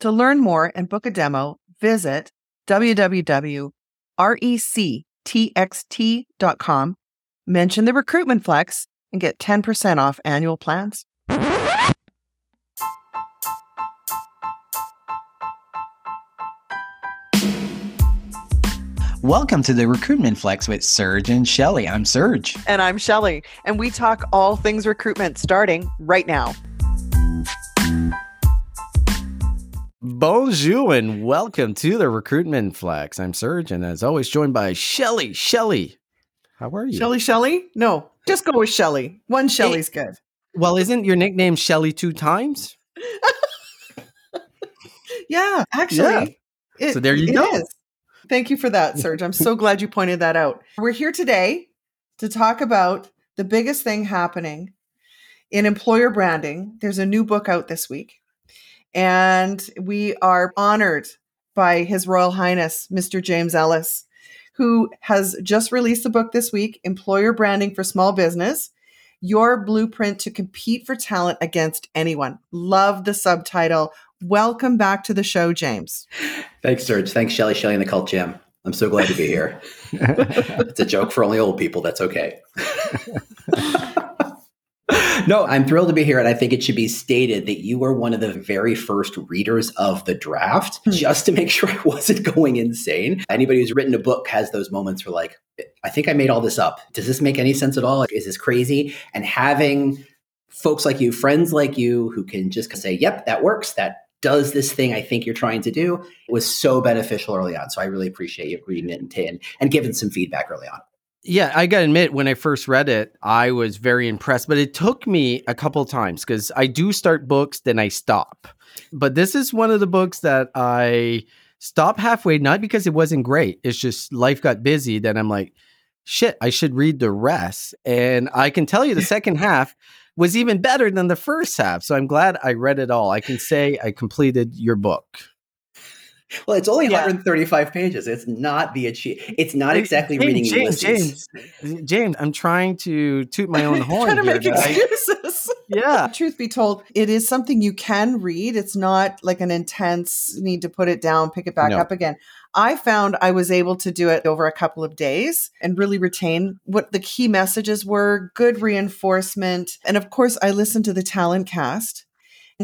To learn more and book a demo, visit www.rectxt.com, mention the recruitment flex, and get 10% off annual plans. Welcome to the Recruitment Flex with Serge and Shelly. I'm Serge. And I'm Shelly, and we talk all things recruitment starting right now. Bonjour and welcome to the Recruitment Flex. I'm Serge, and as always, joined by Shelly. Shelly, how are you? Shelly Shelly? No, just go with Shelly. One Shelly's good. Well, isn't your nickname Shelly two times? Yeah, actually. it- So there you it go. is. Thank you for that, Serge. I'm so glad you pointed that out. We're here today to talk about the biggest thing happening in employer branding. There's a new book out this week, and we are honored by His Royal Highness, Mr. James Ellis, who has just released a book this week Employer Branding for Small Business Your Blueprint to Compete for Talent Against Anyone. Love the subtitle. Welcome back to the show, James. Thanks, Serge. Thanks, Shelly, Shelly, and the Cult Jam. I'm so glad to be here. it's a joke for only old people. That's okay. no, I'm thrilled to be here. And I think it should be stated that you were one of the very first readers of the draft, Hmm. just to make sure I wasn't going insane. Anybody who's written a book has those moments where, like, I think I made all this up. Does this make any sense at all? Is this crazy? And having folks like you, friends like you, who can just say, yep, that works. That does this thing I think you're trying to do was so beneficial early on. So I really appreciate you reading it and, and, and giving some feedback early on. Yeah, I got to admit, when I first read it, I was very impressed, but it took me a couple times because I do start books, then I stop. But this is one of the books that I stopped halfway, not because it wasn't great. It's just life got busy. Then I'm like, shit, I should read the rest. And I can tell you the second half was even better than the first half. So I'm glad I read it all. I can say I completed your book. Well, it's only Yeah. 135 pages. It's not the achieve. It's not exactly James, reading James, Ulysses. James, James, I'm trying to toot my own horn. Trying to here, make that I- excuses. yeah. Truth be told, it is something you can read. It's not like an intense need to put it down, pick it back No. up again. I found I was able to do it over a couple of days and really retain what the key messages were, good reinforcement. And of course, I listened to the talent cast.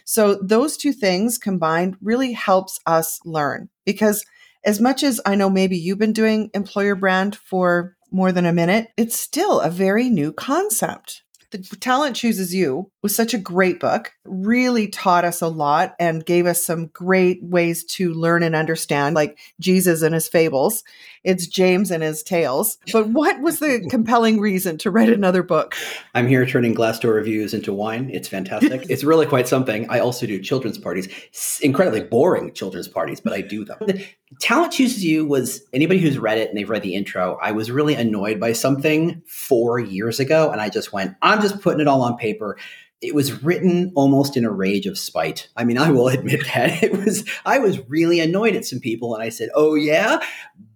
So those two things combined really helps us learn because as much as I know maybe you've been doing employer brand for more than a minute, it's still a very new concept. The Talent Chooses You was such a great book, really taught us a lot and gave us some great ways to learn and understand, like Jesus and his fables. It's James and his tales. But what was the compelling reason to write another book? I'm here turning Glassdoor reviews into wine. It's fantastic. it's really quite something. I also do children's parties, S- incredibly boring children's parties, but I do them. The Talent Chooses You was anybody who's read it and they've read the intro. I was really annoyed by something four years ago, and I just went, I'm just putting it all on paper. It was written almost in a rage of spite. I mean, I will admit that it was. I was really annoyed at some people, and I said, "Oh yeah,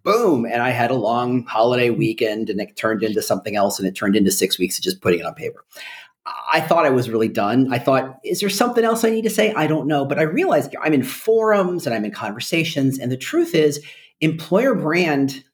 boom!" And I had a long holiday weekend, and it turned into something else, and it turned into six weeks of just putting it on paper. I thought I was really done. I thought, is there something else I need to say? I don't know. But I realized I'm in forums and I'm in conversations. And the truth is, employer brand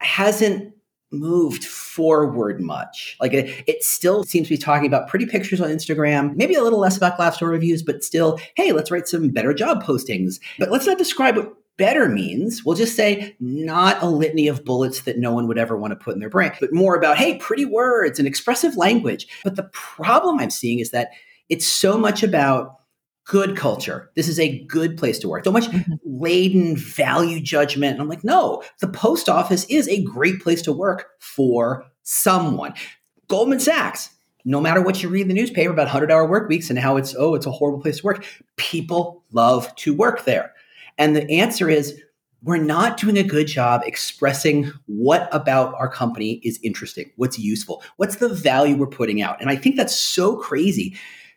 hasn't moved forward much. Like it, it still seems to be talking about pretty pictures on Instagram, maybe a little less about Glassdoor reviews, but still, hey, let's write some better job postings. But let's not describe what better means. We'll just say not a litany of bullets that no one would ever want to put in their brain, but more about, hey, pretty words and expressive language. But the problem I'm seeing is that it's so much about good culture. This is a good place to work. So much Mhm. laden value judgment. And I'm like, no, the post office is a great place to work for someone. Goldman Sachs, no matter what you read in the newspaper about 100 hour work weeks and how it's, oh, it's a horrible place to work, people love to work there. And the answer is we're not doing a good job expressing what about our company is interesting, what's useful, what's the value we're putting out. And I think that's so crazy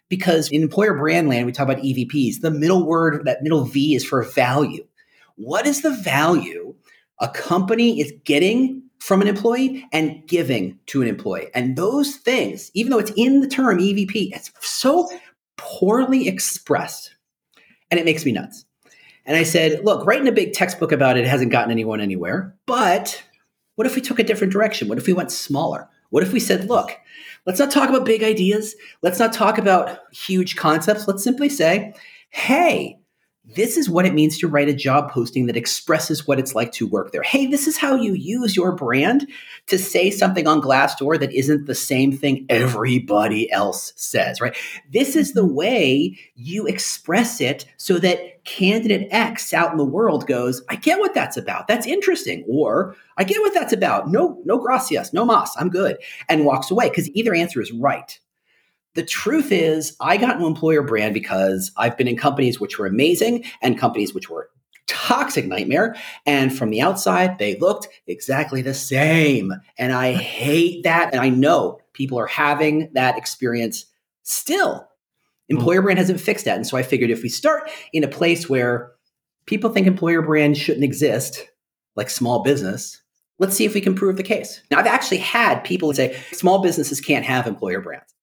because in employer brand land, we talk about EVPs. The middle word, that middle V is for value. What is the value a company is getting from an employee and giving to an employee? And those things, even though it's in the term EVP, it's so poorly expressed. And it makes me nuts. And I said, look, writing a big textbook about it hasn't gotten anyone anywhere. But what if we took a different direction? What if we went smaller? What if we said, look, let's not talk about big ideas. Let's not talk about huge concepts. Let's simply say, hey, this is what it means to write a job posting that expresses what it's like to work there. Hey, this is how you use your brand to say something on Glassdoor that isn't the same thing everybody else says, right? This is the mm-hmm. way you express it so that candidate X out in the world goes, I get what that's about. That's interesting. Or I get what that's about. No, no gracias, no mas, I'm good. And walks away because either answer is right. The truth is, I got an employer brand because I've been in companies which were amazing and companies which were toxic nightmare. And from the outside, they looked exactly the same. And I hate that. And I know people are having that experience still. Hmm. Employer brand hasn't fixed that. And so I figured if we start in a place where people think employer brand shouldn't exist, like small business, let's see if we can prove the case. Now, I've actually had people say small businesses can't have employer brands.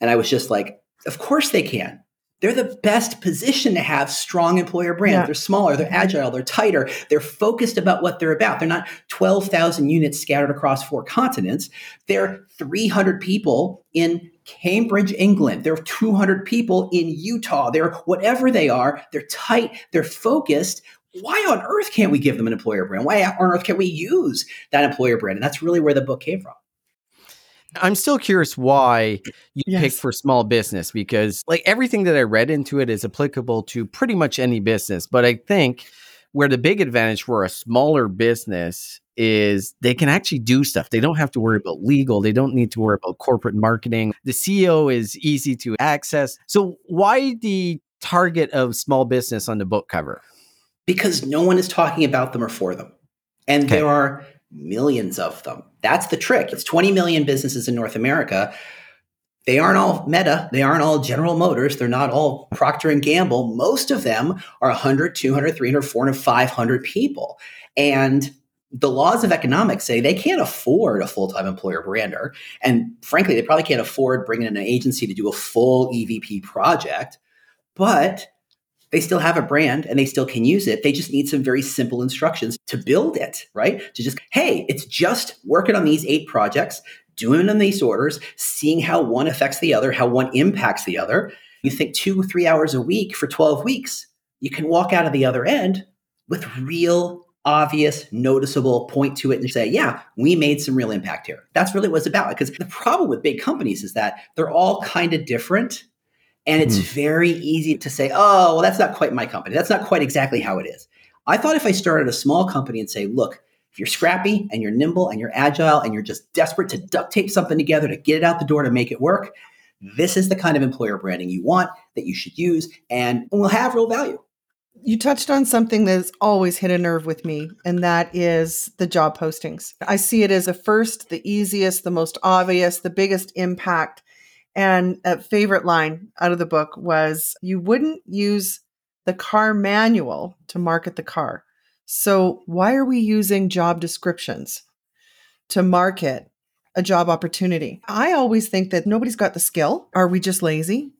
And I was just like, of course they can. They're the best position to have strong employer brands. Yeah. They're smaller, they're mm-hmm. agile, they're tighter, they're focused about what they're about. They're not 12,000 units scattered across four continents. They're 300 people in Cambridge, England. There are 200 people in Utah. They're whatever they are. They're tight. They're focused. Why on earth can't we give them an employer brand? Why on earth can't we use that employer brand? And that's really where the book came from. I'm still curious why you yes. picked for small business because like everything that I read into it is applicable to pretty much any business. But I think where the big advantage for a smaller business is they can actually do stuff. They don't have to worry about legal. They don't need to worry about corporate marketing. The CEO is easy to access. So why the target of small business on the book cover? Because no one is talking about them or for them. And okay. there are millions of them. That's the trick. It's 20 million businesses in North America. They aren't all Meta, they aren't all General Motors, they're not all Procter and Gamble. Most of them are 100, 200, 300, 400, 500 people. And the laws of economics say they can't afford a full-time employer brander and frankly they probably can't afford bringing in an agency to do a full evp project but they still have a brand and they still can use it. They just need some very simple instructions to build it, right? To just, hey, it's just working on these eight projects, doing them in these orders, seeing how one affects the other, how one impacts the other. You think two, three hours a week for 12 weeks, you can walk out of the other end with real, obvious, noticeable point to it and say, yeah, we made some real impact here. That's really what it's about. Because the problem with big companies is that they're all kind of different and it's mm. very easy to say, oh, well, that's not quite my company. That's not quite exactly how it is. I thought if I started a small company and say, look, if you're scrappy and you're nimble and you're agile and you're just desperate to duct tape something together to get it out the door to make it work, this is the kind of employer branding you want that you should use and will have real value. You touched on something that's always hit a nerve with me, and that is the job postings. I see it as the first, the easiest, the most obvious, the biggest impact and a favorite line out of the book was you wouldn't use the car manual to market the car. So why are we using job descriptions to market a job opportunity? I always think that nobody's got the skill. Are we just lazy?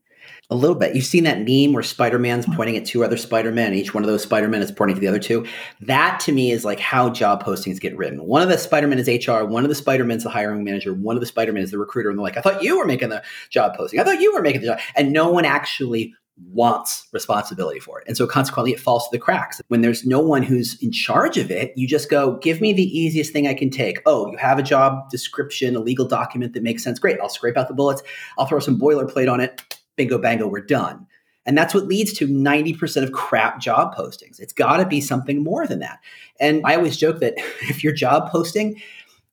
A little bit. You've seen that meme where Spider Man's mm-hmm. pointing at two other Spider Men. Each one of those Spider Men is pointing to the other two. That to me is like how job postings get written. One of the Spider Men is HR. One of the Spider Men is the hiring manager. One of the Spider Men is the recruiter. And they're like, I thought you were making the job posting. I thought you were making the job. And no one actually wants responsibility for it. And so consequently, it falls to the cracks. When there's no one who's in charge of it, you just go, give me the easiest thing I can take. Oh, you have a job description, a legal document that makes sense. Great. I'll scrape out the bullets. I'll throw some boilerplate on it bingo bango, we're done. And that's what leads to 90% of crap job postings. It's got to be something more than that. And I always joke that if your job posting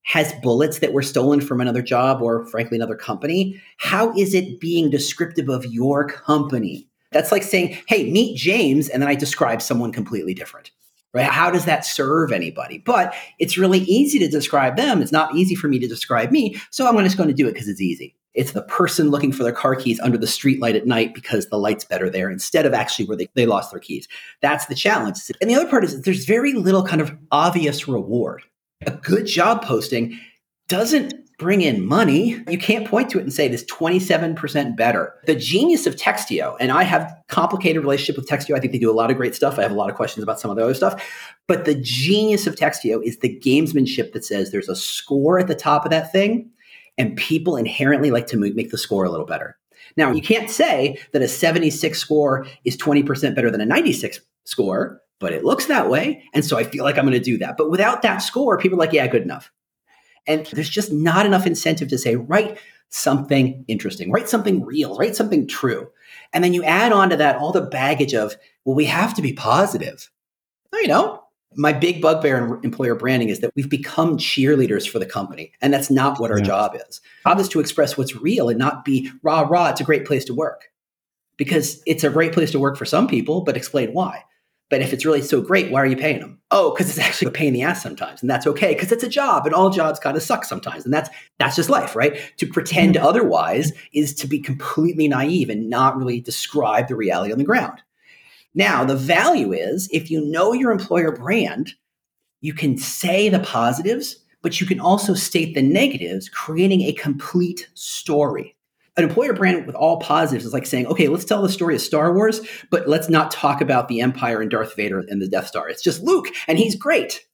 has bullets that were stolen from another job or, frankly, another company, how is it being descriptive of your company? That's like saying, hey, meet James, and then I describe someone completely different. Right? How does that serve anybody? But it's really easy to describe them. It's not easy for me to describe me. So I'm just going to do it because it's easy. It's the person looking for their car keys under the streetlight at night because the light's better there instead of actually where they, they lost their keys. That's the challenge. And the other part is there's very little kind of obvious reward. A good job posting doesn't bring in money. You can't point to it and say it is 27% better. The genius of Textio, and I have complicated relationship with Textio. I think they do a lot of great stuff. I have a lot of questions about some of the other stuff. But the genius of Textio is the gamesmanship that says there's a score at the top of that thing, and people inherently like to make the score a little better. Now, you can't say that a 76 score is 20% better than a 96 score, but it looks that way. And so I feel like I'm going to do that. But without that score, people are like, yeah, good enough. And there's just not enough incentive to say, write something interesting, write something real, write something true. And then you add on to that all the baggage of, well, we have to be positive. No, you know, my big bugbear in employer branding is that we've become cheerleaders for the company. And that's not what our yeah. job is. Our job is to express what's real and not be rah, rah, it's a great place to work. Because it's a great place to work for some people, but explain why. But if it's really so great, why are you paying them? Oh, because it's actually a pain in the ass sometimes, and that's okay because it's a job, and all jobs kind of suck sometimes, and that's that's just life, right? To pretend mm-hmm. otherwise is to be completely naive and not really describe the reality on the ground. Now, the value is if you know your employer brand, you can say the positives, but you can also state the negatives, creating a complete story an employer brand with all positives is like saying, okay, let's tell the story of Star Wars, but let's not talk about the Empire and Darth Vader and the Death Star. It's just Luke, and he's great.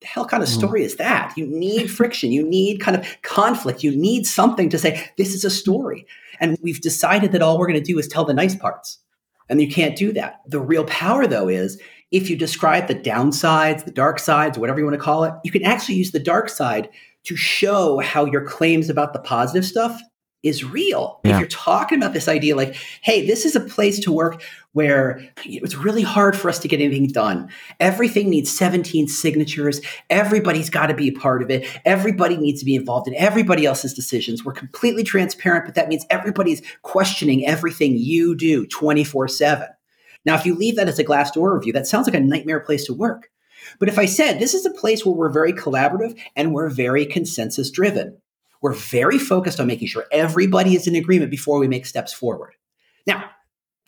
The hell kind of hmm. story is that? You need friction. You need kind of conflict. You need something to say, this is a story. And we've decided that all we're going to do is tell the nice parts. And you can't do that. The real power, though, is if you describe the downsides, the dark sides, whatever you want to call it, you can actually use the dark side to show how your claims about the positive stuff is real. Yeah. If you're talking about this idea like, hey, this is a place to work where it's really hard for us to get anything done. Everything needs 17 signatures. Everybody's got to be a part of it. Everybody needs to be involved in everybody else's decisions. We're completely transparent, but that means everybody's questioning everything you do 24 7. Now, if you leave that as a Glassdoor review, that sounds like a nightmare place to work. But if I said this is a place where we're very collaborative and we're very consensus driven, we're very focused on making sure everybody is in agreement before we make steps forward. Now,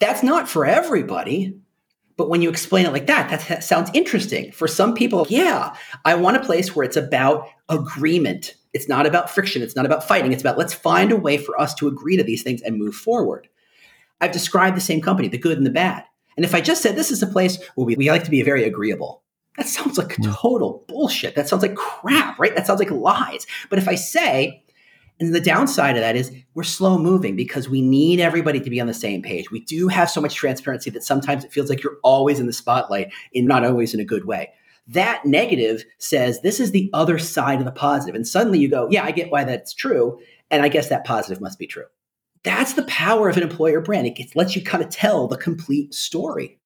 that's not for everybody, but when you explain it like that, that, sounds interesting. For some people, yeah, I want a place where it's about agreement. It's not about friction. It's not about fighting. It's about let's find a way for us to agree to these things and move forward. I've described the same company, the good and the bad. And if I just said this is a place where we, we like to be very agreeable, that sounds like hmm. total bullshit. That sounds like crap, right? That sounds like lies. But if I say, and the downside of that is we're slow moving because we need everybody to be on the same page. We do have so much transparency that sometimes it feels like you're always in the spotlight and not always in a good way. That negative says this is the other side of the positive. And suddenly you go, yeah, I get why that's true. And I guess that positive must be true. That's the power of an employer brand. It gets, lets you kind of tell the complete story.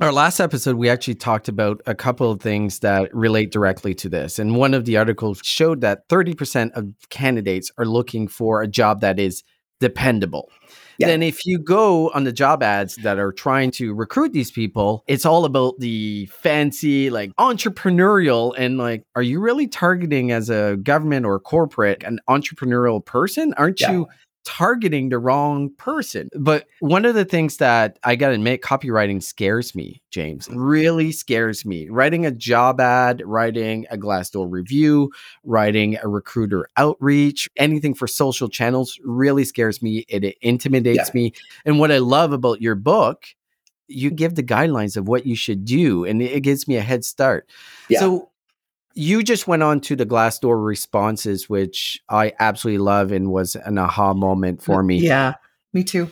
Our last episode, we actually talked about a couple of things that relate directly to this. And one of the articles showed that 30% of candidates are looking for a job that is dependable. Yeah. Then, if you go on the job ads that are trying to recruit these people, it's all about the fancy, like entrepreneurial. And like, are you really targeting as a government or corporate an entrepreneurial person? Aren't yeah. you targeting the wrong person. But one of the things that I got to admit, copywriting scares me, James, mm. really scares me. Writing a job ad, writing a Glassdoor review, writing a recruiter outreach, anything for social channels really scares me. It, it intimidates yeah. me. And what I love about your book you give the guidelines of what you should do and it gives me a head start. Yeah. So you just went on to the Glassdoor responses, which I absolutely love and was an aha moment for me. Yeah, me too.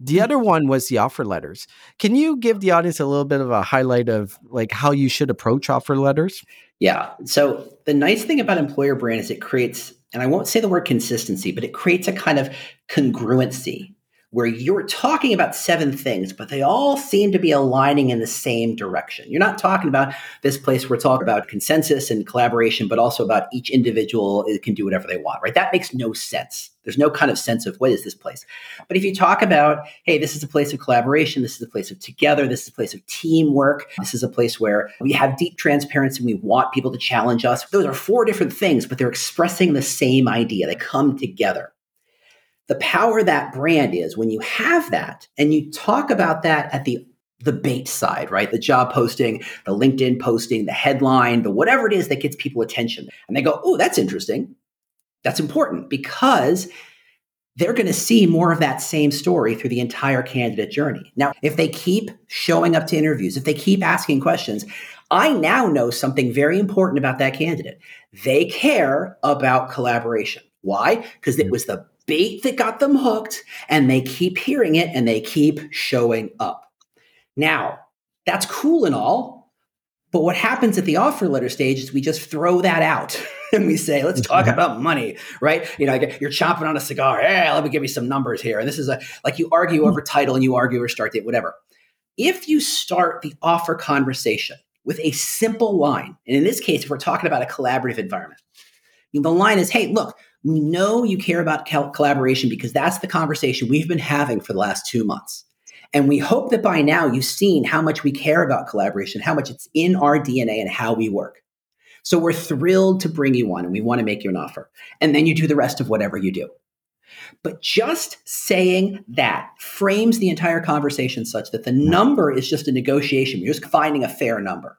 The other one was the offer letters. Can you give the audience a little bit of a highlight of like how you should approach offer letters? Yeah. So the nice thing about employer brand is it creates, and I won't say the word consistency, but it creates a kind of congruency where you're talking about seven things, but they all seem to be aligning in the same direction. You're not talking about this place it's all about consensus and collaboration, but also about each individual can do whatever they want, right? That makes no sense. There's no kind of sense of what is this place. But if you talk about, hey, this is a place of collaboration, this is a place of together, this is a place of teamwork, this is a place where we have deep transparency and we want people to challenge us. Those are four different things, but they're expressing the same idea. They come together the power that brand is when you have that and you talk about that at the the bait side, right? The job posting, the LinkedIn posting, the headline, the whatever it is that gets people attention. And they go, "Oh, that's interesting. That's important because they're going to see more of that same story through the entire candidate journey. Now, if they keep showing up to interviews, if they keep asking questions, I now know something very important about that candidate. They care about collaboration. Why? Because it hmm. was the bait that got them hooked and they keep hearing it and they keep showing up. Now, that's cool and all, but what happens at the offer letter stage is we just throw that out and we say, let's talk mm-hmm. about money, right? You know, you're chopping on a cigar. Hey, let me give you some numbers here. And this is a, like you argue mm-hmm. over title and you argue over start date, whatever. If you start the offer conversation with a simple line, and in this case, if we're talking about a collaborative environment, the line is, hey, look, we know you care about collaboration because that's the conversation we've been having for the last two months. And we hope that by now you've seen how much we care about collaboration, how much it's in our DNA and how we work. So we're thrilled to bring you one and we want to make you an offer. And then you do the rest of whatever you do. But just saying that frames the entire conversation such that the number is just a negotiation. You're just finding a fair number.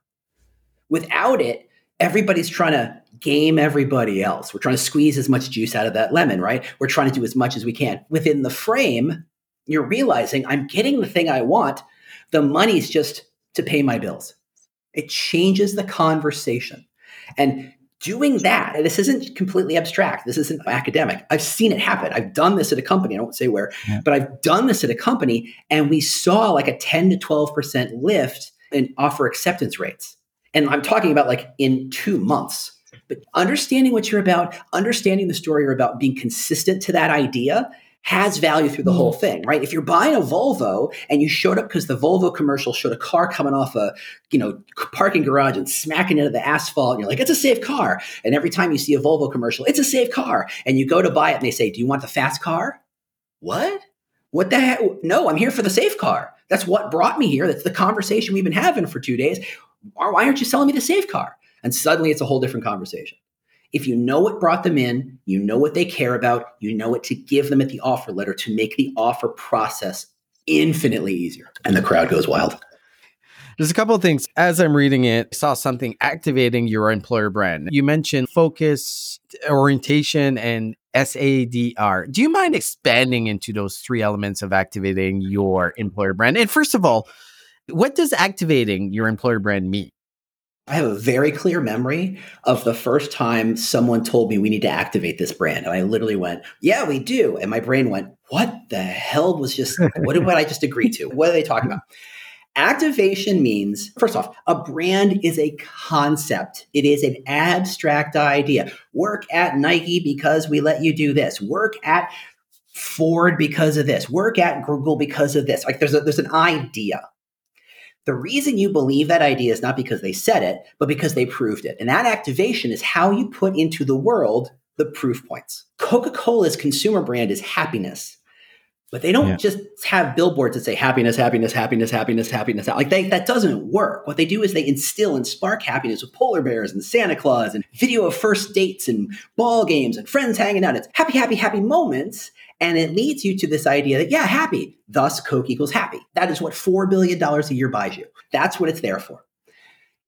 Without it, everybody's trying to game everybody else. We're trying to squeeze as much juice out of that lemon, right? We're trying to do as much as we can. Within the frame, you're realizing I'm getting the thing I want. The money's just to pay my bills. It changes the conversation. And doing that, and this isn't completely abstract. This isn't academic. I've seen it happen. I've done this at a company. I won't say where, yeah. but I've done this at a company and we saw like a 10 to 12% lift in offer acceptance rates. And I'm talking about like in two months. But understanding what you're about, understanding the story you're about, being consistent to that idea has value through the whole mm. thing, right? If you're buying a Volvo and you showed up because the Volvo commercial showed a car coming off a, you know, parking garage and smacking into the asphalt, and you're like, it's a safe car. And every time you see a Volvo commercial, it's a safe car. And you go to buy it and they say, do you want the fast car? What? What the heck? No, I'm here for the safe car. That's what brought me here. That's the conversation we've been having for two days. Why aren't you selling me the safe car? And suddenly it's a whole different conversation. If you know what brought them in, you know what they care about, you know what to give them at the offer letter to make the offer process infinitely easier. And the crowd goes wild. There's a couple of things. As I'm reading it, I saw something activating your employer brand. You mentioned focus, orientation, and SADR. Do you mind expanding into those three elements of activating your employer brand? And first of all, what does activating your employer brand mean? I have a very clear memory of the first time someone told me we need to activate this brand. And I literally went, Yeah, we do. And my brain went, What the hell was just, what did I just agree to? What are they talking about? Activation means, first off, a brand is a concept. It is an abstract idea. Work at Nike because we let you do this. Work at Ford because of this. Work at Google because of this. Like there's a, there's an idea. The reason you believe that idea is not because they said it, but because they proved it. And that activation is how you put into the world the proof points. Coca Cola's consumer brand is happiness, but they don't yeah. just have billboards that say happiness, happiness, happiness, happiness, happiness. Like they, that doesn't work. What they do is they instill and spark happiness with polar bears and Santa Claus and video of first dates and ball games and friends hanging out. It's happy, happy, happy moments. And it leads you to this idea that, yeah, happy, thus Coke equals happy. That is what $4 billion a year buys you. That's what it's there for.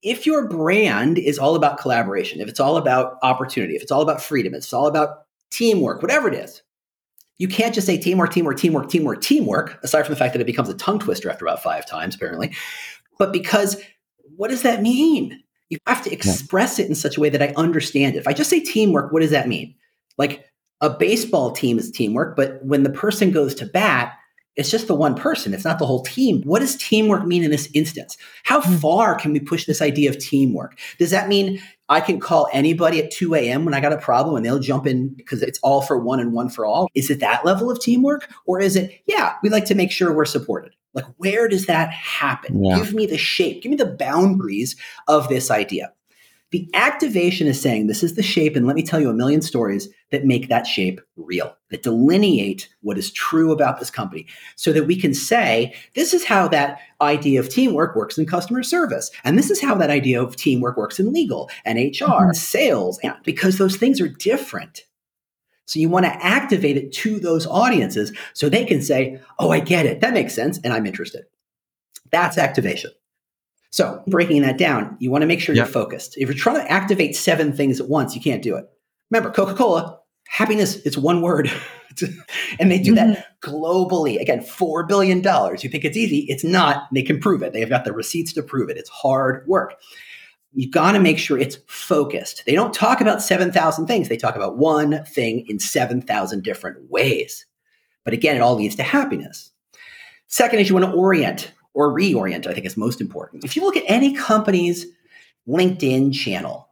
If your brand is all about collaboration, if it's all about opportunity, if it's all about freedom, if it's all about teamwork, whatever it is, you can't just say teamwork, teamwork, teamwork, teamwork, teamwork, aside from the fact that it becomes a tongue twister after about five times, apparently. But because what does that mean? You have to express it in such a way that I understand it. If I just say teamwork, what does that mean? Like a baseball team is teamwork, but when the person goes to bat, it's just the one person. It's not the whole team. What does teamwork mean in this instance? How Hmm. far can we push this idea of teamwork? Does that mean I can call anybody at 2 a.m. when I got a problem and they'll jump in because it's all for one and one for all? Is it that level of teamwork? Or is it, yeah, we like to make sure we're supported? Like, where does that happen? Yeah. Give me the shape, give me the boundaries of this idea. The activation is saying this is the shape, and let me tell you a million stories that make that shape real, that delineate what is true about this company, so that we can say, this is how that idea of teamwork works in customer service. And this is how that idea of teamwork works in legal and HR, Mhm. sales, and because those things are different. So you want to activate it to those audiences so they can say, oh, I get it. That makes sense. And I'm interested. That's activation. So breaking that down, you want to make sure Yeah. you're focused. If you're trying to activate seven things at once, you can't do it. Remember, Coca-Cola, happiness, it's one word. and they do that mm-hmm. globally. Again, $4 billion. You think it's easy. It's not. They can prove it. They've got the receipts to prove it. It's hard work. You've got to make sure it's focused. They don't talk about 7,000 things. They talk about one thing in 7,000 different ways. But again, it all leads to happiness. Second is you want to orient or reorient, I think is most important. If you look at any company's LinkedIn channel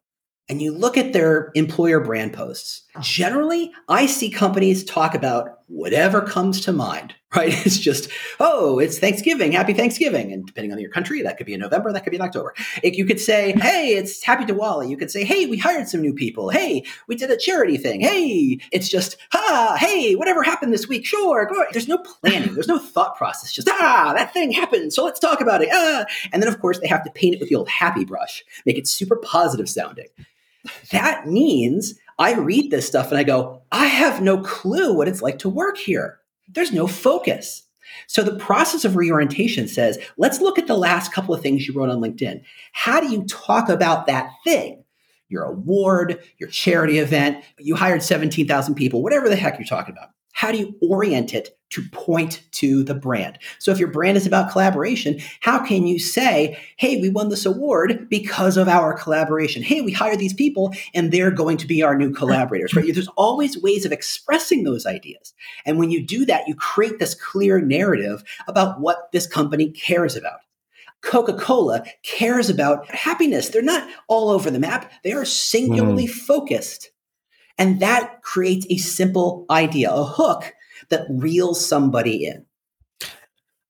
and you look at their employer brand posts, generally I see companies talk about whatever comes to mind, right? It's just, oh, it's Thanksgiving, happy Thanksgiving. And depending on your country, that could be in November, that could be in October. It- you could say, hey, it's happy Diwali. You could say, hey, we hired some new people. Hey, we did a charity thing. Hey, it's just, ah, hey, whatever happened this week, sure. Go. There's no planning. There's no thought process. Just, ah, that thing happened. So let's talk about it. Ah. And then, of course, they have to paint it with the old happy brush, make it super positive sounding. That means I read this stuff and I go, I have no clue what it's like to work here. There's no focus. So the process of reorientation says, let's look at the last couple of things you wrote on LinkedIn. How do you talk about that thing? Your award, your charity event, you hired 17,000 people, whatever the heck you're talking about. How do you orient it to point to the brand? So if your brand is about collaboration, how can you say, hey, we won this award because of our collaboration? Hey, we hired these people and they're going to be our new collaborators, right? There's always ways of expressing those ideas. And when you do that, you create this clear narrative about what this company cares about. Coca Cola cares about happiness. They're not all over the map, they are singularly mm. focused. And that creates a simple idea, a hook that reels somebody in.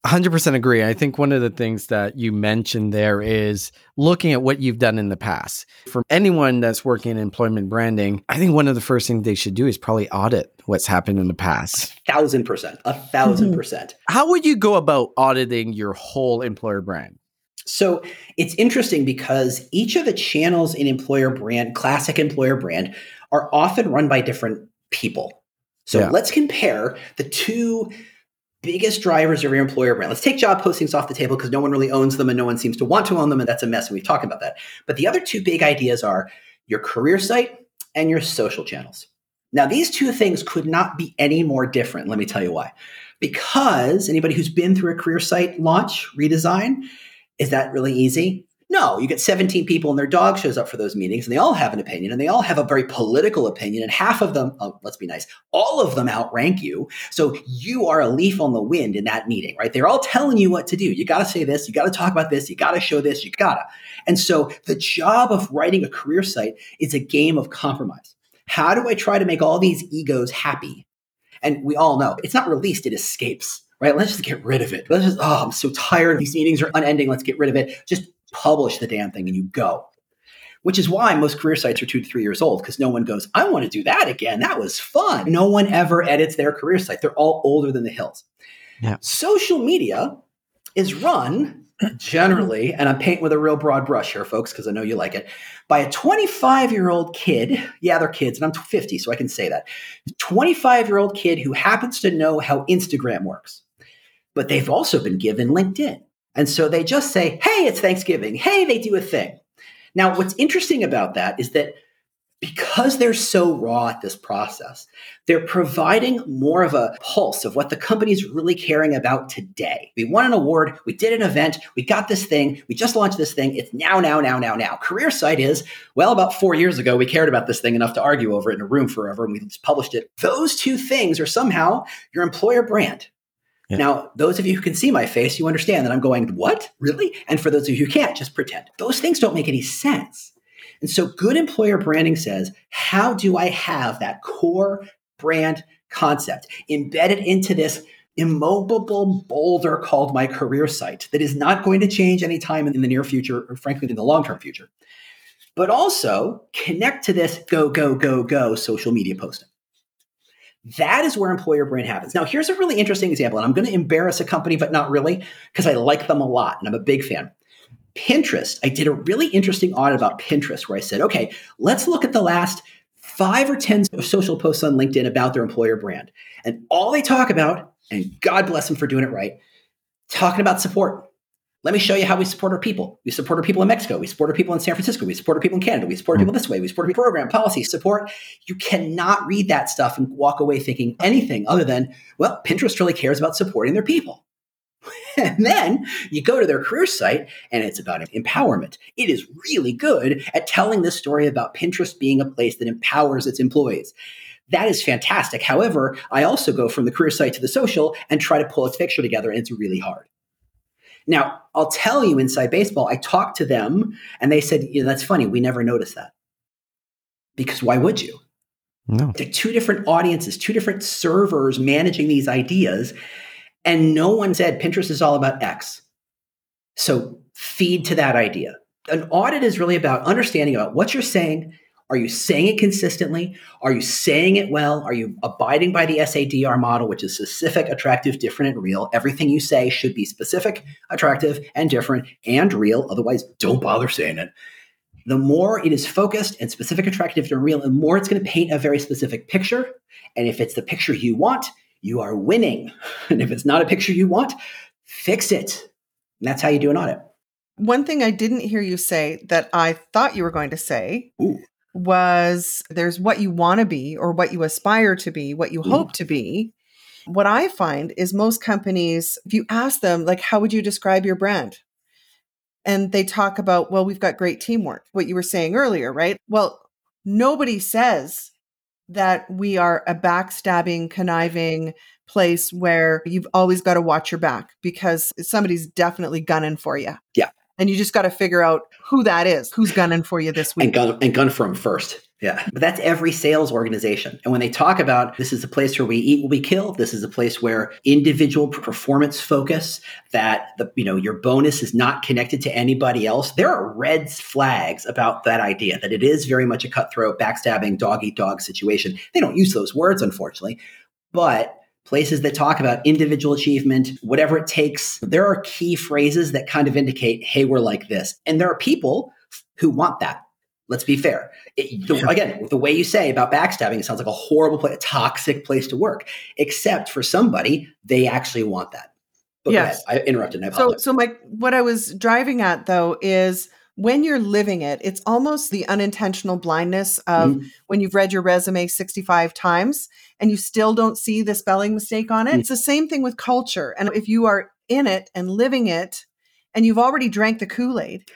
100% agree. I think one of the things that you mentioned there is looking at what you've done in the past. For anyone that's working in employment branding, I think one of the first things they should do is probably audit what's happened in the past. Thousand percent, a 1000 Mhm. percent. How would you go about auditing your whole employer brand? So it's interesting because each of the channels in employer brand, classic employer brand, are often run by different people. So Yeah. let's compare the two biggest drivers of your employer brand. Let's take job postings off the table because no one really owns them and no one seems to want to own them, and that's a mess. And we've talked about that. But the other two big ideas are your career site and your social channels. Now, these two things could not be any more different. Let me tell you why. Because anybody who's been through a career site launch, redesign, is that really easy? No, you get 17 people and their dog shows up for those meetings and they all have an opinion and they all have a very political opinion and half of them, oh, let's be nice, all of them outrank you. So you are a leaf on the wind in that meeting, right? They're all telling you what to do. You got to say this, you got to talk about this, you got to show this, you got to. And so the job of writing a career site is a game of compromise. How do I try to make all these egos happy? And we all know it's not released, it escapes right? Let's just get rid of it. Let's just, oh, I'm so tired. These meetings are unending. Let's get rid of it. Just publish the damn thing and you go. Which is why most career sites are two to three years old because no one goes, I want to do that again. That was fun. No one ever edits their career site. They're all older than the hills. Yeah. Social media is run generally, and I'm painting with a real broad brush here, folks, because I know you like it, by a 25 year old kid. Yeah, they're kids, and I'm 50, so I can say that. 25 year old kid who happens to know how Instagram works but they've also been given LinkedIn. And so they just say, hey, it's Thanksgiving. Hey, they do a thing. Now, what's interesting about that is that because they're so raw at this process, they're providing more of a pulse of what the company's really caring about today. We won an award, we did an event, we got this thing, we just launched this thing. It's now, now, now, now, now. Career site is, well, about four years ago, we cared about this thing enough to argue over it in a room forever and we just published it. Those two things are somehow your employer brand. Yeah. Now, those of you who can see my face, you understand that I'm going, what? Really? And for those of you who can't, just pretend. Those things don't make any sense. And so, good employer branding says, how do I have that core brand concept embedded into this immobile boulder called my career site that is not going to change anytime in the near future, or frankly, in the long term future? But also connect to this go, go, go, go social media posting. That is where employer brand happens. Now, here's a really interesting example, and I'm going to embarrass a company, but not really, because I like them a lot and I'm a big fan. Pinterest, I did a really interesting audit about Pinterest where I said, okay, let's look at the last five or 10 social posts on LinkedIn about their employer brand. And all they talk about, and God bless them for doing it right, talking about support. Let me show you how we support our people. We support our people in Mexico. We support our people in San Francisco. We support our people in Canada. We support our hmm. people this way. We support people program, policy, support. You cannot read that stuff and walk away thinking anything other than, well, Pinterest really cares about supporting their people. and then you go to their career site and it's about empowerment. It is really good at telling this story about Pinterest being a place that empowers its employees. That is fantastic. However, I also go from the career site to the social and try to pull a picture together, and it's really hard. Now, I'll tell you inside baseball, I talked to them and they said, you know, that's funny. We never noticed that. Because why would you? No. They're two different audiences, two different servers managing these ideas. And no one said Pinterest is all about X. So feed to that idea. An audit is really about understanding about what you're saying are you saying it consistently? Are you saying it well? Are you abiding by the SADR model, which is specific, attractive, different, and real? Everything you say should be specific, attractive, and different and real. Otherwise, don't bother saying it. The more it is focused and specific, attractive, and real, the more it's going to paint a very specific picture. And if it's the picture you want, you are winning. And if it's not a picture you want, fix it. And that's how you do an audit. One thing I didn't hear you say that I thought you were going to say Ooh was there's what you want to be or what you aspire to be, what you mm. hope to be. What I find is most companies, if you ask them, like, how would you describe your brand? And they talk about, well, we've got great teamwork, what you were saying earlier, right? Well, nobody says that we are a backstabbing, conniving place where you've always got to watch your back because somebody's definitely gunning for you. Yeah. And you just got to figure out who that is, who's gunning for you this week. And gun, and gun for him first. Yeah. But that's every sales organization. And when they talk about this is a place where we eat what we kill, this is a place where individual performance focus, that the you know, your bonus is not connected to anybody else. There are red flags about that idea that it is very much a cutthroat, backstabbing, dog eat dog situation. They don't use those words, unfortunately. But places that talk about individual achievement, whatever it takes. There are key phrases that kind of indicate, hey, we're like this. And there are people who want that. Let's be fair. It, the, again, the way you say about backstabbing, it sounds like a horrible, place, a toxic place to work. Except for somebody, they actually want that. But yes, I interrupted. I so, so my what I was driving at though is when you're living it, it's almost the unintentional blindness of mm-hmm. when you've read your resume 65 times and you still don't see the spelling mistake on it. Mm-hmm. It's the same thing with culture. And if you are in it and living it and you've already drank the Kool Aid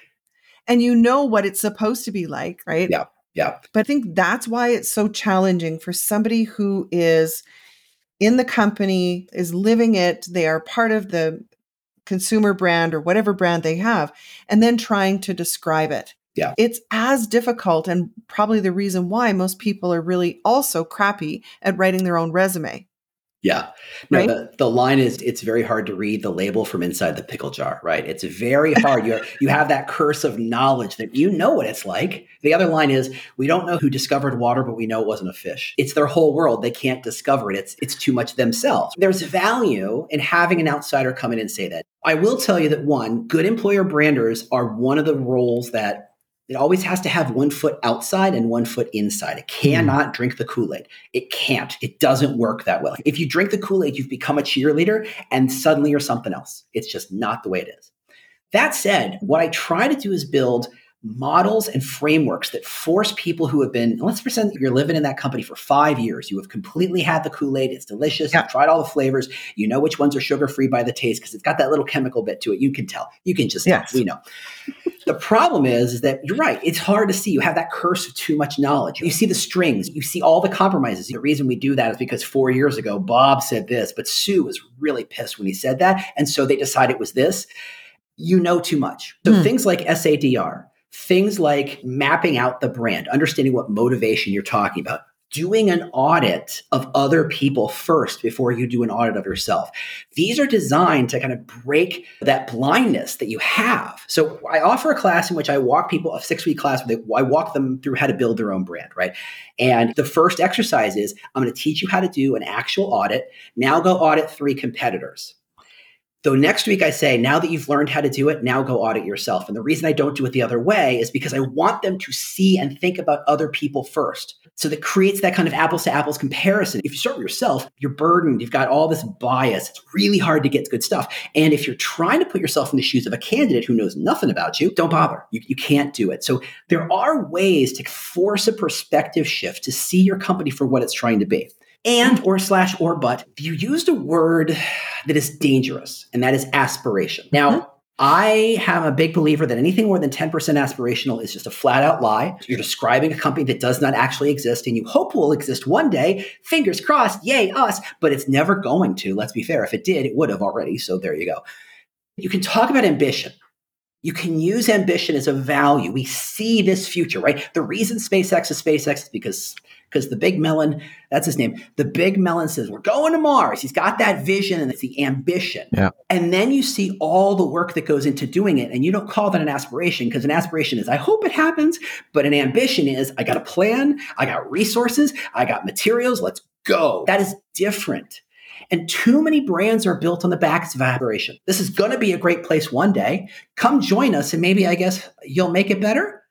and you know what it's supposed to be like, right? Yeah. Yeah. But I think that's why it's so challenging for somebody who is in the company, is living it, they are part of the consumer brand or whatever brand they have, and then trying to describe it. Yeah. It's as difficult and probably the reason why most people are really also crappy at writing their own resume. Yeah. No, right? the, the line is it's very hard to read the label from inside the pickle jar, right? It's very hard. you you have that curse of knowledge that you know what it's like. The other line is we don't know who discovered water, but we know it wasn't a fish. It's their whole world. They can't discover it. It's it's too much themselves. There's value in having an outsider come in and say that. I will tell you that one, good employer branders are one of the roles that it always has to have one foot outside and one foot inside. It cannot mm. drink the Kool Aid. It can't. It doesn't work that well. If you drink the Kool Aid, you've become a cheerleader and suddenly you're something else. It's just not the way it is. That said, what I try to do is build models and frameworks that force people who have been, let's pretend you're living in that company for five years. You have completely had the Kool Aid. It's delicious. Yeah. You've tried all the flavors. You know which ones are sugar free by the taste because it's got that little chemical bit to it. You can tell. You can just yes. tell. We know. The problem is, is that you're right. It's hard to see. You have that curse of too much knowledge. You see the strings, you see all the compromises. The reason we do that is because four years ago, Bob said this, but Sue was really pissed when he said that. And so they decided it was this. You know too much. So hmm. things like SADR, things like mapping out the brand, understanding what motivation you're talking about, doing an audit of other people first before you do an audit of yourself. These are designed to kind of break that blindness that you have. So I offer a class in which I walk people, a six week class, I walk them through how to build their own brand, right? And the first exercise is I'm going to teach you how to do an actual audit. Now go audit three competitors. Though next week I say, now that you've learned how to do it, now go audit yourself. And the reason I don't do it the other way is because I want them to see and think about other people first. So that creates that kind of apples to apples comparison. If you start with yourself, you're burdened, you've got all this bias. It's really hard to get good stuff. And if you're trying to put yourself in the shoes of a candidate who knows nothing about you, don't bother. You, you can't do it. So there are ways to force a perspective shift to see your company for what it's trying to be and or slash or but you used a word that is dangerous and that is aspiration now mm-hmm. I have a big believer that anything more than 10% aspirational is just a flat out lie. You're describing a company that does not actually exist and you hope will exist one day. Fingers crossed, yay, us, but it's never going to. Let's be fair. If it did, it would have already. So there you go. You can talk about ambition. You can use ambition as a value. We see this future, right? The reason SpaceX is SpaceX is because because the big melon, that's his name. The big melon says, We're going to Mars. He's got that vision and it's the ambition. Yeah. And then you see all the work that goes into doing it. And you don't call that an aspiration because an aspiration is, I hope it happens. But an ambition is, I got a plan, I got resources, I got materials, let's go. That is different. And too many brands are built on the backs of aspiration. This is going to be a great place one day. Come join us, and maybe I guess you'll make it better.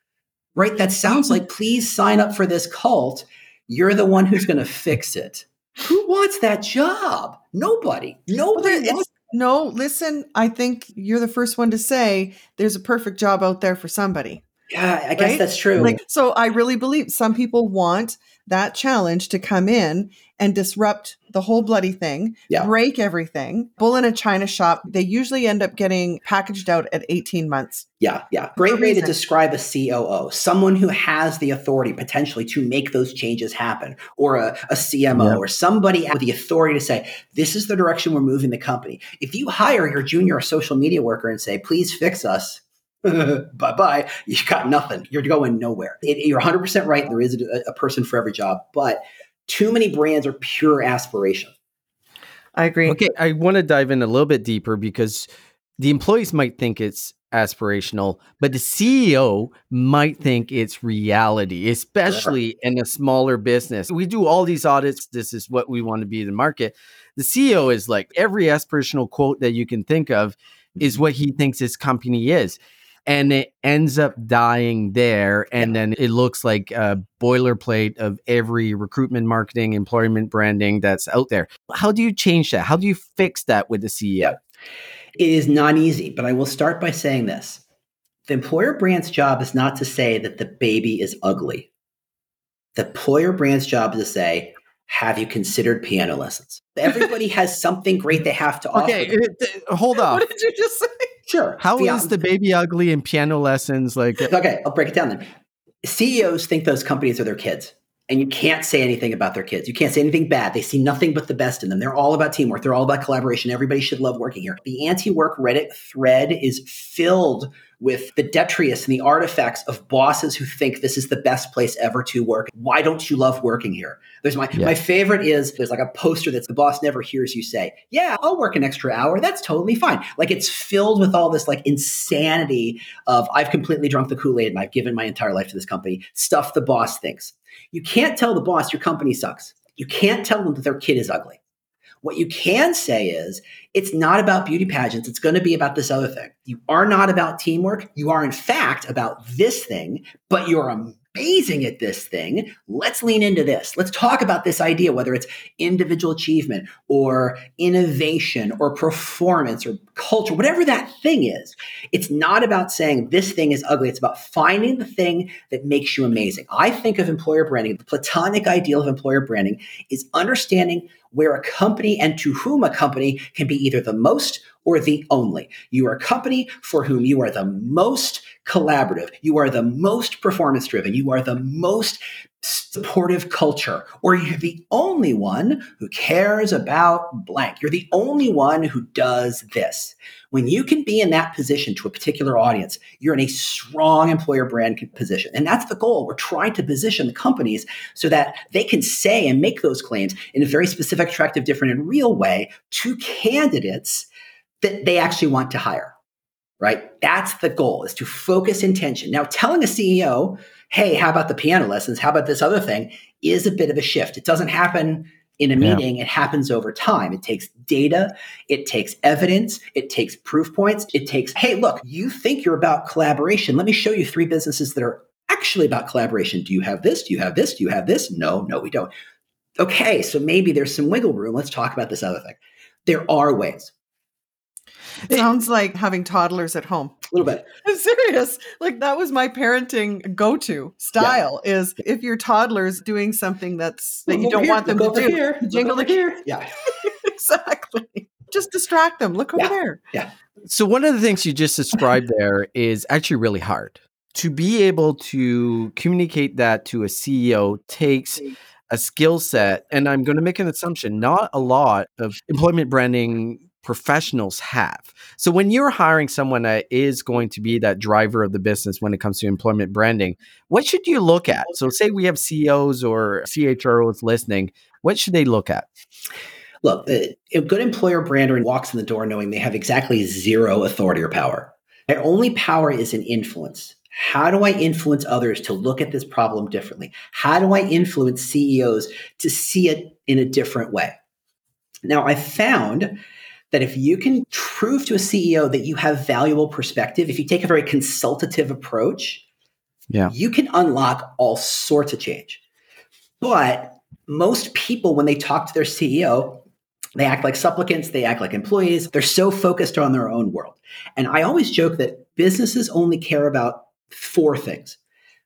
Right? That sounds like please sign up for this cult you're the one who's going to fix it. Who wants that job? Nobody. Nobody well, wants. No, listen, I think you're the first one to say there's a perfect job out there for somebody. Yeah, I guess right? that's true. Like, so I really believe some people want that challenge to come in and disrupt the whole bloody thing, yeah. break everything. Bull in a china shop, they usually end up getting packaged out at 18 months. Yeah, yeah. Great way to describe a COO, someone who has the authority potentially to make those changes happen, or a, a CMO, yeah. or somebody with the authority to say, this is the direction we're moving the company. If you hire your junior social media worker and say, please fix us, bye bye. You got nothing. You're going nowhere. It, you're 100% right. There is a, a person for every job, but too many brands are pure aspiration. I agree. Okay, I want to dive in a little bit deeper because the employees might think it's aspirational, but the CEO might think it's reality, especially sure. in a smaller business. We do all these audits. This is what we want to be in the market. The CEO is like every aspirational quote that you can think of is mm-hmm. what he thinks his company is and it ends up dying there and yeah. then it looks like a boilerplate of every recruitment marketing employment branding that's out there. How do you change that? How do you fix that with the ceo it is not easy but i will start by saying this. The employer brand's job is not to say that the baby is ugly. The employer brand's job is to say have you considered piano lessons everybody has something great they have to offer. Uh, okay hold on what did you just say Sure. How is the baby ugly in piano lessons like? Uh, okay, I'll break it down then. CEOs think those companies are their kids and you can't say anything about their kids. You can't say anything bad. They see nothing but the best in them. They're all about teamwork. They're all about collaboration. Everybody should love working here. The anti-work Reddit thread is filled with the detritus and the artifacts of bosses who think this is the best place ever to work. Why don't you love working here? There's my yeah. my favorite is there's like a poster that's the boss never hears you say, "Yeah, I'll work an extra hour. That's totally fine." Like it's filled with all this like insanity of I've completely drunk the Kool-Aid and I've given my entire life to this company. Stuff the boss thinks. You can't tell the boss your company sucks. You can't tell them that their kid is ugly. What you can say is, it's not about beauty pageants. It's going to be about this other thing. You are not about teamwork. You are, in fact, about this thing, but you're amazing at this thing. Let's lean into this. Let's talk about this idea, whether it's individual achievement or innovation or performance or culture, whatever that thing is. It's not about saying this thing is ugly. It's about finding the thing that makes you amazing. I think of employer branding, the platonic ideal of employer branding is understanding where a company and to whom a company can be either the most or the only. You are a company for whom you are the most collaborative, you are the most performance driven, you are the most supportive culture, or you're the only one who cares about blank. You're the only one who does this. When you can be in that position to a particular audience, you're in a strong employer brand position. And that's the goal. We're trying to position the companies so that they can say and make those claims in a very specific, attractive, different, and real way to candidates that they actually want to hire. Right? That's the goal is to focus intention. Now, telling a CEO, hey, how about the piano lessons? How about this other thing? Is a bit of a shift. It doesn't happen in a meeting, it happens over time. It takes data, it takes evidence, it takes proof points, it takes, hey, look, you think you're about collaboration. Let me show you three businesses that are actually about collaboration. Do you have this? Do you have this? Do you have this? No, no, we don't. Okay, so maybe there's some wiggle room. Let's talk about this other thing. There are ways. It sounds like having toddlers at home. A little bit. I'm serious. Like that was my parenting go-to style yeah. is if your toddler's doing something that's that you don't here. want them Look to do, here. jingle the here. Yeah. exactly. Just distract them. Look over yeah. there. Yeah. So one of the things you just described there is actually really hard. To be able to communicate that to a CEO takes a skill set and I'm going to make an assumption not a lot of employment branding professionals have. So when you're hiring someone that is going to be that driver of the business when it comes to employment branding, what should you look at? So say we have CEOs or CHROs listening, what should they look at? Look, eh, a good employer brander walks in the door knowing they have exactly zero authority or power. Their only power is an influence. How do I influence others to look at this problem differently? How do I influence CEOs to see it in a different way? Now, I found that if you can prove to a CEO that you have valuable perspective, if you take a very consultative approach, yeah. you can unlock all sorts of change. But most people, when they talk to their CEO, they act like supplicants, they act like employees. They're so focused on their own world. And I always joke that businesses only care about four things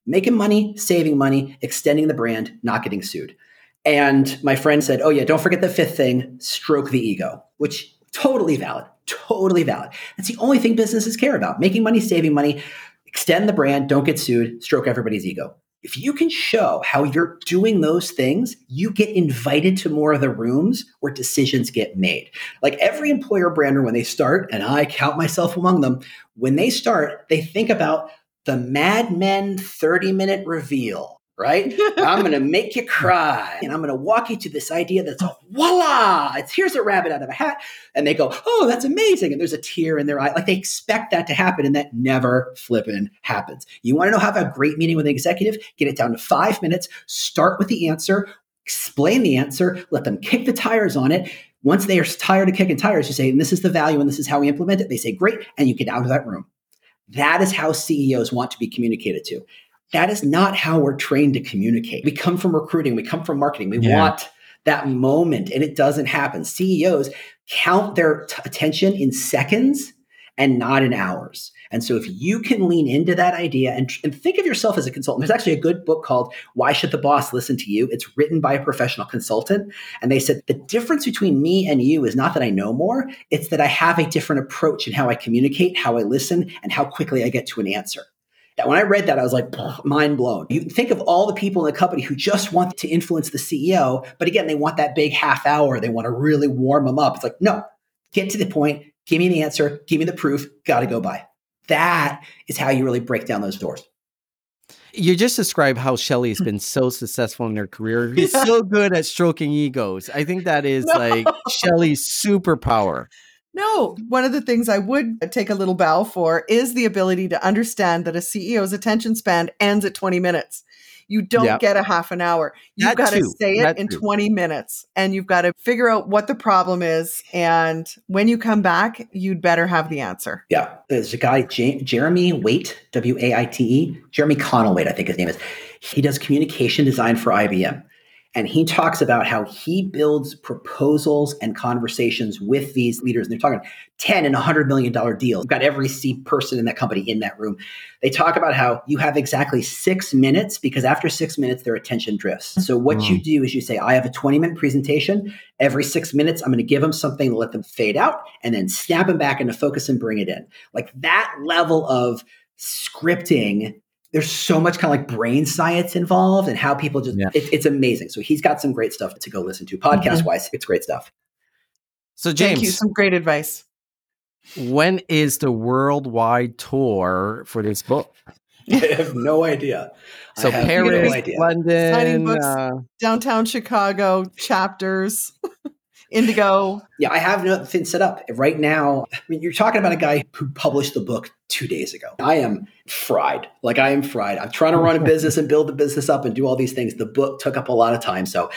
making money, saving money, extending the brand, not getting sued. And my friend said, Oh, yeah, don't forget the fifth thing stroke the ego, which Totally valid. Totally valid. That's the only thing businesses care about making money, saving money, extend the brand, don't get sued, stroke everybody's ego. If you can show how you're doing those things, you get invited to more of the rooms where decisions get made. Like every employer brander, when they start, and I count myself among them, when they start, they think about the Mad Men 30 minute reveal right? I'm going to make you cry and I'm going to walk you to this idea that's a voila, it's here's a rabbit out of a hat. And they go, oh, that's amazing. And there's a tear in their eye. Like they expect that to happen and that never flipping happens. You want to know how to have a great meeting with an executive? Get it down to five minutes, start with the answer, explain the answer, let them kick the tires on it. Once they are tired of kicking tires, you say, this is the value and this is how we implement it. They say, great. And you get out of that room. That is how CEOs want to be communicated to. That is not how we're trained to communicate. We come from recruiting, we come from marketing. We yeah. want that moment, and it doesn't happen. CEOs count their t- attention in seconds and not in hours. And so if you can lean into that idea and, and, think of yourself as a consultant, there's actually a good book called Why Should the Boss Listen to You? It's written by a professional consultant. And they said the difference between me and you is not that I know more, it's that I have a different approach in how I communicate, how I listen, and how quickly I get to an answer. That when I read that, I was like, mind blown. You think of all the people in the company who just want to influence the CEO, but again, they want that big half hour. They want to really warm them up. It's like, no, get to the point, give me the answer, give me the proof, got to go by. That is how you really break down those doors. You just described how Shelly has hmm. been so successful in her career. She's yeah. so good at stroking egos. I think that is no. like Shelly's superpower. No, one of the things I would take a little bow for is the ability to understand that a CEO's attention span ends at 20 minutes. You don't yep. get a half an hour. You've got to say it that in too. 20 minutes and you've got to figure out what the problem is. And when you come back, you'd better have the answer. Yeah. There's a guy, J- Jeremy Waite, W A I T E, Jeremy Conaway, I think his name is. He does communication design for IBM. And he talks about how he builds proposals and conversations with these leaders. And they're talking 10 and $100 million deals. You've got every C person in that company in that room. They talk about how you have exactly six minutes because after six minutes, their attention drifts. So what you hmm. do is you say, I have a 20 minute presentation. Every six minutes, I'm going to give them something to let them fade out and then snap them back into focus and bring it in. Like that level of scripting. There's so much kind of like brain science involved and how people just, Yeah. it, it's amazing. So he's got some great stuff to go listen to podcast wise. It's great stuff. So Thank you. James, Some great advice. when is the worldwide tour for this book? I have no idea. So I have Paris, no idea. London, books. uh, Downtown Chicago chapters, Indigo. Yeah, I have nothing set up right now. I mean, you're talking about a guy who published the book two days ago. I am fried. Like I am fried. I'm trying to run a business and build the business up and do all these things. The book took up a lot of time. So,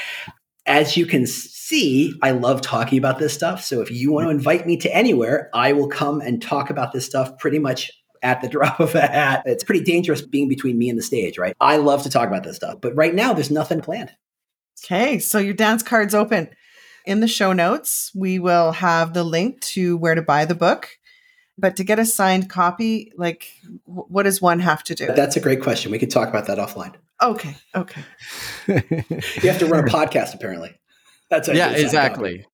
as you can see, I love talking about this stuff. So, if you want to invite me to anywhere, I will come and talk about this stuff pretty much at the drop of a hat. It's pretty dangerous being between me and the stage, right? I love to talk about this stuff, but right now there's nothing planned. Okay, so your dance card's open. In the show notes, we will have the link to where to buy the book. But to get a signed copy, like, what does one have to do? That's a great question. We could talk about that offline. Okay, okay. You have to run a podcast, apparently. That's how yeah, get copy. exactly.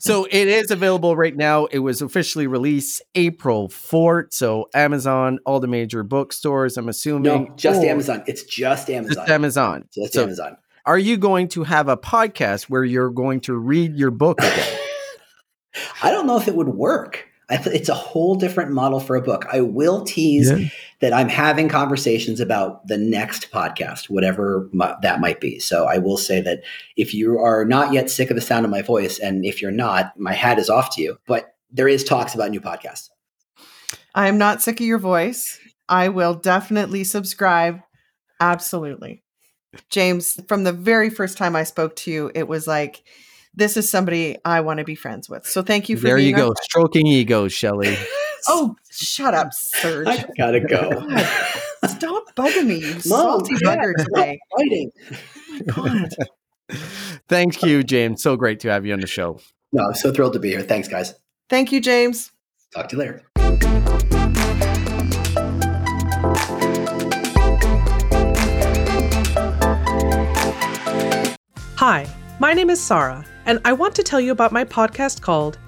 So it is available right now. It was officially released April 4th. So Amazon, all the major bookstores, I'm assuming. No, just or Amazon. It's just Amazon. Just Amazon. Just So Amazon. Are you going to have a podcast where you're going to read your book again? I don't know if it would work. I th- it's a whole different model for a book. I will tease Yeah. that I'm having conversations about the next podcast, whatever mi- that might be. So I will say that if you are not yet sick of the sound of my voice, and if you're not, my hat is off to you. But there is talks about new podcasts. I am not sick of your voice. I will definitely subscribe. Absolutely. James, from the very first time I spoke to you, it was like, this is somebody I want to be friends with. So thank you for there being you our go. Stroking egos, Shelley. Oh, shut up, Serge. I gotta go. Oh God, Stop bugging me, you Mom, salty Dad, bugger stop today. fighting. Oh my God. Thank you, James. So great to have you on the show. No, I'm so thrilled to be here. Thanks, guys. Thank you, James. Talk to you later. Hi, my name is Sarah, and I want to tell you about my podcast called